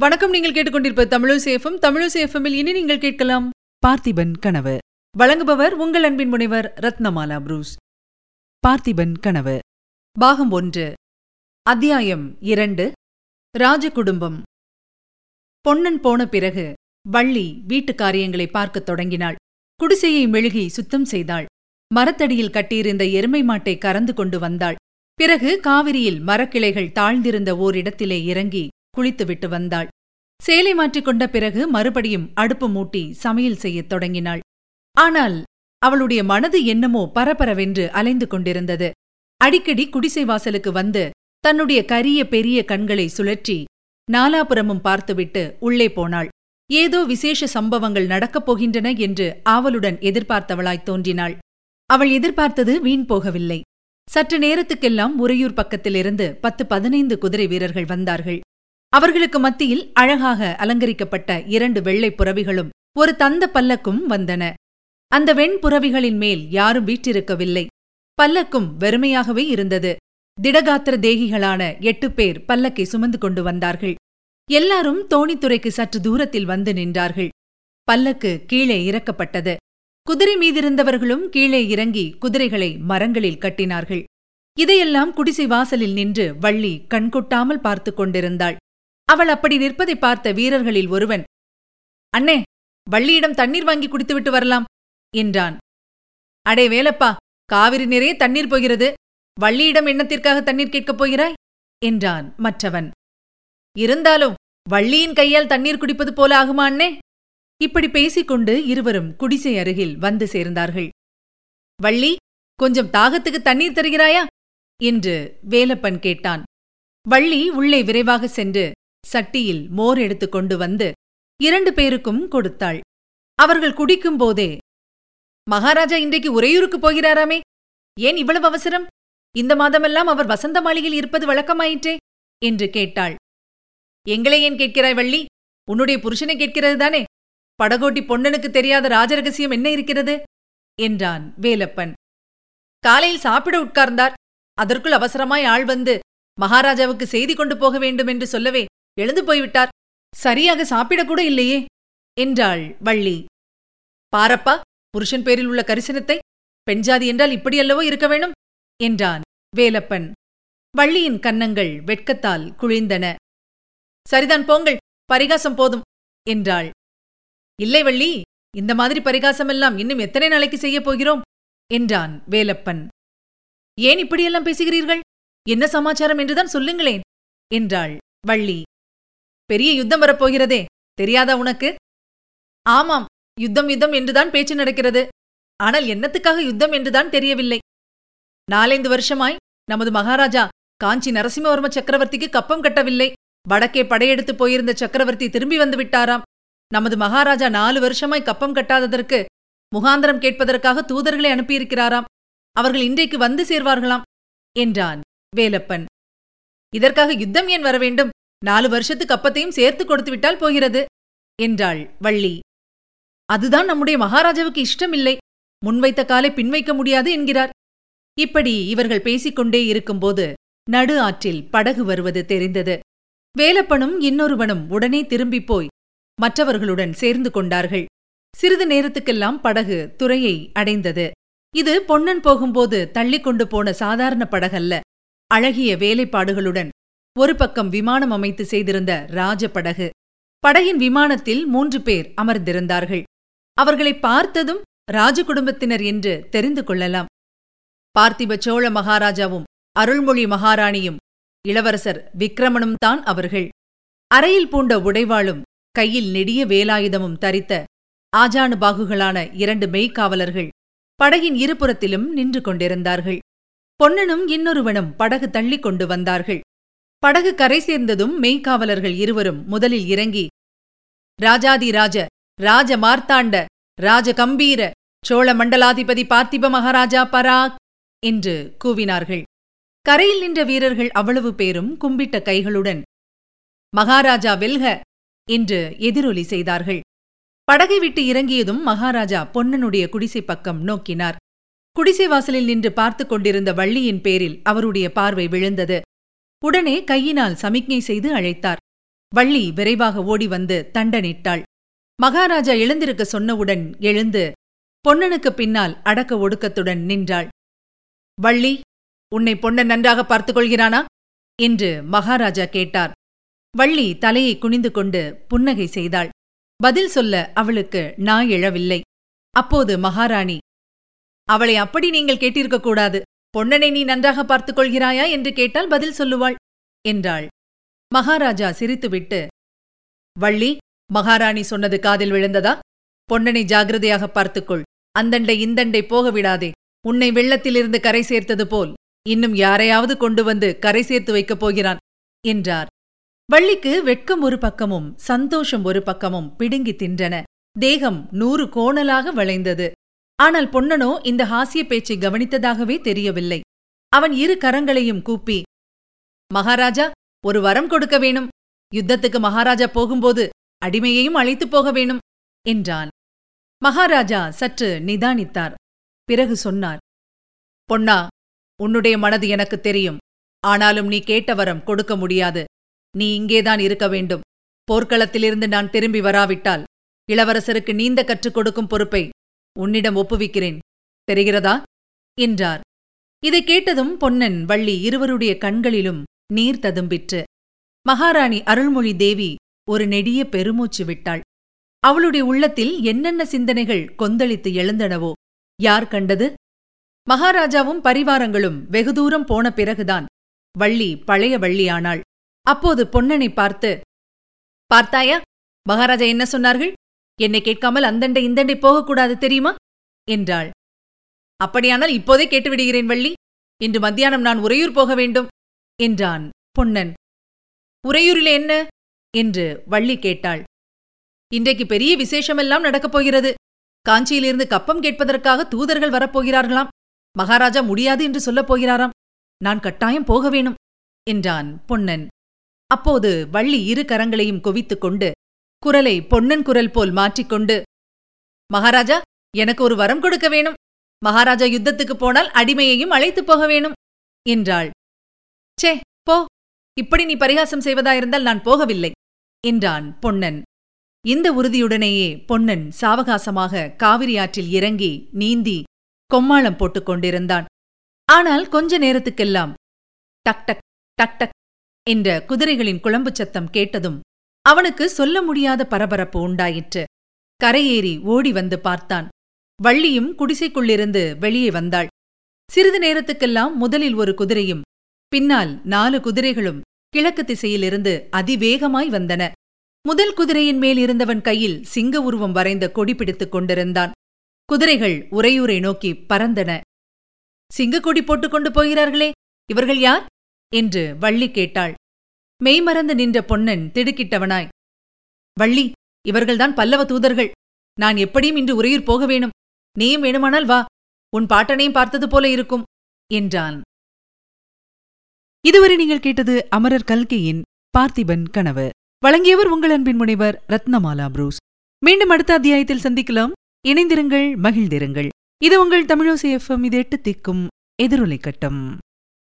வணக்கம் நீங்கள் கேட்டுக்கொண்டிருப்பது தமிழசேஃபம் தமிழசேஃபமில் இனி நீங்கள் கேட்கலாம் பார்த்திபன் கனவு. வழங்குபவர் உங்கள் அன்பின் முனைவர் ரத்னமாலா புரூஸ். பார்த்திபன் கனவு. பாகம் ஒன்று. அத்தியாயம் இரண்டு. ராஜகுடும்பம். பொன்னன் போன பிறகு வள்ளி வீட்டு காரியங்களை பார்க்கத் தொடங்கினாள். குடிசையை மெழுகி சுத்தம் செய்தாள். மரத்தடியில் கட்டியிருந்த எருமை மாட்டை கறந்து கொண்டு வந்தாள். பிறகு காவிரியில் மரக்கிளைகள் தாழ்ந்திருந்த ஓரிடத்திலே இறங்கி குளித்துவிட்டு வந்தாள். சேலை மாற்றிக்கொண்ட பிறகு மறுபடியும் அடுப்பு மூட்டி சமையல் செய்யத் தொடங்கினாள். ஆனால் அவளுடைய மனது என்னமோ பரபரவென்று அலைந்து கொண்டிருந்தது. அடிக்கடி குடிசை வாசலுக்கு வந்து தன்னுடைய கரிய பெரிய கண்களை சுழற்றி நாலாபுரமும் பார்த்துவிட்டு உள்ளே போனாள். ஏதோ விசேஷ சம்பவங்கள் நடக்கப் போகின்றன என்று ஆவலுடன் எதிர்பார்த்தவளாய் தோன்றினாள். அவள் எதிர்பார்த்தது வீண் போகவில்லை. சற்று நேரத்துக்கெல்லாம் உறையூர் பக்கத்திலிருந்து பத்து பதினைந்து குதிரை வீரர்கள் வந்தார்கள். அவர்களுக்கு மத்தியில் அழகாக அலங்கரிக்கப்பட்ட இரண்டு வெள்ளைப் புறவிகளும் ஒரு தந்த பல்லக்கும் வந்தன. அந்த வெண்புறவிகளின் மேல் யாரும் வீற்றிருக்கவில்லை. பல்லக்கும் வெறுமையாகவே இருந்தது. திடகாத்திர தேகிகளான எட்டு பேர் பல்லக்கை சுமந்து கொண்டு வந்தார்கள். எல்லாரும் தோணித்துறைக்கு சற்று தூரத்தில் வந்து நின்றார்கள். பல்லக்கு கீழே இறக்கப்பட்டது. குதிரை மீதிருந்தவர்களும் கீழே இறங்கி குதிரைகளை மரங்களில் கட்டினார்கள். இதையெல்லாம் குடிசை வாசலில் நின்று வள்ளி கண்கொட்டாமல் பார்த்து கொண்டிருந்தாள். அவள் அப்படி நிற்பதை பார்த்த வீரர்களில் ஒருவன் அண்ணே வள்ளியிடம் தண்ணீர் வாங்கி குடித்துவிட்டு வரலாம் என்றான். அடே வேலப்பா காவிரி நிறைய தண்ணீர் போகிறது. வள்ளியிடம் எண்ணத்திற்காக தண்ணீர் கேட்கப் போகிறாய்? என்றான் மற்றவன். இருந்தாலும் வள்ளியின் கையால் தண்ணீர் குடிப்பது போல ஆகுமா அண்ணே? இப்படி பேசிக்கொண்டு இருவரும் குடிசை அருகில் வந்து சேர்ந்தார்கள். வள்ளி கொஞ்சம் தாகத்துக்கு தண்ணீர் தருகிறாயா? என்று வேலப்பன் கேட்டான். வள்ளி உள்ளே விரைவாக சென்று சட்டியில் மோர் எடுத்துக் கொண்டு வந்து இரண்டு பேருக்கும் கொடுத்தாள். அவர்கள் குடிக்கும் போதே மகாராஜா இன்றைக்கு உறையூருக்கு போகிறாராமே? ஏன் இவ்வளவு அவசரம்? இந்த மாதமெல்லாம் அவர் வசந்த மாளிகையில் இருப்பது வழக்கமாயிற்றே? என்று கேட்டாள். எங்களை ஏன் கேட்கிறாய் வள்ளி? உன்னுடைய புருஷனை கேட்கிறது தானே? படகோட்டி பொன்னனுக்கு தெரியாத ராஜரகசியம் என்ன இருக்கிறது? என்றான் வேலப்பன். காலையில் சாப்பிட உட்கார்ந்தார். அதற்குள் அவசரமாய் ஆள் வந்து மகாராஜாவுக்கு செய்தி கொண்டு போக வேண்டும் என்று சொல்லவே எழுந்து போய்விட்டார். சரியாக சாப்பிடக்கூட இல்லையே என்றாள் வள்ளி. பாரப்பா புருஷன் பேரில் உள்ள கரிசனத்தை பெண்ஜாதி என்றால் இப்படியல்லவோ இருக்க வேணும் என்றான் வேலப்பன். வள்ளியின் கன்னங்கள் வெட்கத்தால் குழிந்தன. சரிதான் போங்கள் பரிகாசம் போதும் என்றாள். இல்லை வள்ளி இந்த மாதிரி பரிகாசமெல்லாம் இன்னும் எத்தனை நாளைக்கு செய்யப் போகிறோம் என்றான் வேலப்பன். ஏன் இப்படியெல்லாம் பேசுகிறீர்கள்? என்ன சமாச்சாரம் என்றுதான் சொல்லுங்களேன் என்றாள் வள்ளி. பெரிய யுத்தம் வரப்போகிறதே. தெரியாதா உனக்கு? ஆமாம் யுத்தம் யுத்தம் என்றுதான் பேச்சு நடக்கிறது. ஆனால் என்னத்துக்காக யுத்தம் என்றுதான் தெரியவில்லை. நாலைந்து வருஷமாய் நமது மகாராஜா காஞ்சி நரசிம்மவர்ம சக்கரவர்த்திக்கு கப்பம் கட்டவில்லை. வடக்கே படையெடுத்து போயிருந்த சக்கரவர்த்தி திரும்பி வந்து விட்டாராம். நமது மகாராஜா நாலு வருஷமாய் கப்பம் கட்டாததற்கு முகாந்திரம் கேட்பதற்காக தூதர்களை அனுப்பியிருக்கிறாராம். அவர்கள் இன்றைக்கு வந்து சேர்வார்களாம் என்றான் வேலப்பன். இதற்காக யுத்தம் ஏன் வர வேண்டும் நாலு வருஷத்துக்கு அப்பத்தையும் சேர்த்து கொடுத்து விட்டால் போகிறது என்றாள் வள்ளி. அதுதான் நம்முடைய மகாராஜாவுக்கு இஷ்டமில்லை. முன்வைத்த காலை பின்வைக்க முடியாது என்கிறார். இப்படி இவர்கள் பேசிக்கொண்டே இருக்கும்போது நடு ஆற்றில் படகு வருவது தெரிந்தது. வேலப்பனும் இன்னொருவனும் உடனே திரும்பிப் போய் மற்றவர்களுடன் சேர்ந்து கொண்டார்கள். சிறிது நேரத்துக்கெல்லாம் படகு துறையை அடைந்தது. இது பொன்னன் போகும்போது தள்ளிக்கொண்டு போன சாதாரண படகல்ல அழகிய வேலைப்பாடுகளுடன் ஒரு பக்கம் விமானம் அமைத்து செய்திருந்த ராஜபடகு. படகின் விமானத்தில் மூன்று பேர் அமர்ந்திருந்தார்கள். அவர்களை பார்த்ததும் ராஜ குடும்பத்தினர் என்று தெரிந்து கொள்ளலாம். பார்த்திப சோழ மகாராஜாவும் அருள்மொழி மகாராணியும் இளவரசர் விக்ரமனும் தான் அவர்கள். அறையில் பூண்ட உடைவாளும் கையில் நெடிய வேலாயுதமும் தரித்த ஆஜானு பாகுகளான இரண்டு மெய்க்காவலர்கள் படகின் இருபுறத்திலும் நின்று கொண்டிருந்தார்கள். பொன்னனும் இன்னொருவனும் படகு தள்ளிக் கொண்டு வந்தார்கள். படகு கரை சேர்ந்ததும் மெய்க்காவலர்கள் இருவரும் முதலில் இறங்கி ராஜாதிராஜ ராஜ மார்த்தாண்ட ராஜ கம்பீர சோழ மண்டலாதிபதி பார்த்திப மகாராஜா பராக் என்று கூவினார்கள். கரையில் நின்ற வீரர்கள் அவ்வளவு பேரும் கும்பிட்ட கைகளுடன் மகாராஜா வெல்க என்று எதிரொலி செய்தார்கள். படகை விட்டு இறங்கியதும் மகாராஜா பொன்னனுடைய குடிசை பக்கம் நோக்கினார். குடிசை வாசலில் நின்று பார்த்து கொண்டிருந்த வள்ளியின் பேரில் அவருடைய பார்வை விழுந்தது. உடனே கையினால் சமிக்ஞை செய்து அழைத்தார். வள்ளி விரைவாக ஓடி வந்து தண்டனிட்டாள் மகாராஜா எழுந்திருக்க சொன்னவுடன் எழுந்து பொன்னனுக்கு பின்னால் அடக்க ஒடுக்கத்துடன் நின்றாள். வள்ளி உன்னை பொன்னன் நன்றாக பார்த்துக் கொள்கிறானா என்று மகாராஜா கேட்டார். வள்ளி தலையை குனிந்து கொண்டு புன்னகை செய்தாள். பதில் சொல்ல அவளுக்கு நா எழவில்லை. அப்போது மகாராணி அவளை அப்படி நீங்கள் கேட்டிருக்கக் கூடாது. பொன்னனை நீ நன்றாக பார்த்துக் கொள்கிறாயா என்று கேட்டால் பதில் சொல்லுவாள் என்றாள். மகாராஜா சிரித்துவிட்டு வள்ளி மகாராணி சொன்னது காதில் விழுந்ததா? பொன்னனை ஜாகிரதையாக பார்த்துக்கொள். அந்தண்டை இந்தண்டை போக விடாதே உன்னை வெள்ளத்திலிருந்து கரை சேர்த்தது போல். இன்னும் யாரையாவது கொண்டு வந்து கரை சேர்த்து வைக்கப் போகிறான் என்றார். வள்ளிக்கு வெட்கம் ஒரு பக்கமும் சந்தோஷம் ஒரு பக்கமும் பிடுங்கி தின்றன. தேகம் நூறு கோணலாக வளைந்தது. ஆனால் பொன்னனோ இந்த ஹாசிய பேச்சை கவனித்ததாகவே தெரியவில்லை. அவன் இரு கரங்களையும் கூப்பி மகாராஜா ஒரு வரம் கொடுக்க வேணும். யுத்தத்துக்கு மகாராஜா போகும்போது அடிமையையும் அழைத்துப் போக வேணும் என்றான். மகாராஜா சற்று நிதானித்தார். பிறகு சொன்னார் பொன்னா உன்னுடைய மனது எனக்கு தெரியும். ஆனாலும் நீ கேட்ட வரம் கொடுக்க முடியாது. நீ இங்கேதான் இருக்க வேண்டும். போர்க்களத்திலிருந்து நான் திரும்பி வராவிட்டால் இளவரசருக்கு நீந்த கற்றுக் கொடுக்கும் பொறுப்பை உன்னிடம் ஒப்புவிக்கிறேன். தெரிகிறதா? என்றார். இதைக் கேட்டதும் பொன்னன் வள்ளி இருவருடைய கண்களிலும் நீர் ததும்பிற்று. மகாராணி அருள்மொழி தேவி ஒரு நெடிய பெருமூச்சு விட்டாள். அவளுடைய உள்ளத்தில் என்னென்ன சிந்தனைகள் கொந்தளித்து எழுந்தனவோ யார் கண்டது? மகாராஜாவும் பரிவாரங்களும் வெகு தூரம் போன பிறகுதான் வள்ளி பழைய வள்ளியானாள். அப்போது பொன்னனை பார்த்து பார்த்தாயா? மகாராஜா என்ன சொன்னார்கள்? என்னை கேட்காமல் அந்தண்டை இந்தண்டை போகக்கூடாது தெரியுமா? என்றாள். அப்படியானால் இப்போதே கேட்டுவிடுகிறேன் வள்ளி. இன்று மத்தியானம் நான் உறையூர் போக வேண்டும் என்றான் பொன்னன். உறையூரில் என்ன? என்று வள்ளி கேட்டாள். இன்றைக்கு பெரிய விசேஷமெல்லாம் நடக்கப் போகிறது. காஞ்சியிலிருந்து கப்பம் கேட்பதற்காக தூதர்கள் வரப்போகிறார்களாம் மகாராஜா முடியாது என்று சொல்லப் போகிறாராம். நான் கட்டாயம் போக வேணும் என்றான் பொன்னன். அப்போது வள்ளி இரு கரங்களையும் குவித்துக் கொண்டு குரலை பொன்னன் குரல் போல் மாற்றிக்கொண்டு மகாராஜா எனக்கு ஒரு வரம் கொடுக்க வேணும். மகாராஜா யுத்தத்துக்கு போனால் அடிமையையும் அழைத்துப் போக வேணும் என்றாள். சே போ. இப்படி நீ பரிகாசம் செய்வதாயிருந்தால் நான் போகவில்லை என்றான் பொன்னன். இந்த உறுதியுடனேயே பொன்னன் சாவகாசமாக காவிரி ஆற்றில் இறங்கி நீந்தி கொம்மாளம் போட்டுக் கொண்டிருந்தான். ஆனால் கொஞ்ச நேரத்துக்கெல்லாம் டக் டக் டக் டக் என்ற குதிரைகளின் குழம்புச் சத்தம் கேட்டதும் அவனுக்கு சொல்ல முடியாத பரபரப்பு உண்டாயிற்று. கரையேறி ஓடி வந்து பார்த்தான். வள்ளியும் குடிசைக்குள்ளிருந்து வெளியே வந்தாள். சிறிது நேரத்துக்கெல்லாம் முதலில் ஒரு குதிரையும் பின்னால் நாலு குதிரைகளும் கிழக்கு திசையிலிருந்து அதிவேகமாய் வந்தன. முதல் குதிரையின் மேல் இருந்தவன் கையில் சிங்க உருவம் வரைந்த கொடி பிடித்துக் கொண்டிருந்தான். குதிரைகள் உரையூரை நோக்கி பறந்தன. சிங்கக்கொடி போட்டுக் கொண்டு போகிறார்களே இவர்கள் யார்? என்று வள்ளி கேட்டாள். மெய்மறந்து நின்ற பொன்னன் திடுக்கிட்டவனாய். வள்ளி இவர்கள்தான் பல்லவ தூதர்கள். நான் எப்படியும் இன்று உறையூர் போக வேணும். நீயும் வேணுமானால் வா. உன் பாட்டனையும் பார்த்தது போல இருக்கும் என்றான். இதுவரை நீங்கள் கேட்டது அமரர் கல்கையின் பார்த்திபன் கனவு. வழங்கியவர் உங்கள் அன்பின் முனைவர் ரத்னமாலா புரூஸ். மீண்டும் அடுத்த அத்தியாயத்தில் சந்திக்கலாம். இணைந்திருங்கள் மகிழ்ந்திருங்கள். இது உங்கள் தமிழோசி எஃப்எம் இது எட்டு திக்கும் எதிரொலை கட்டம்.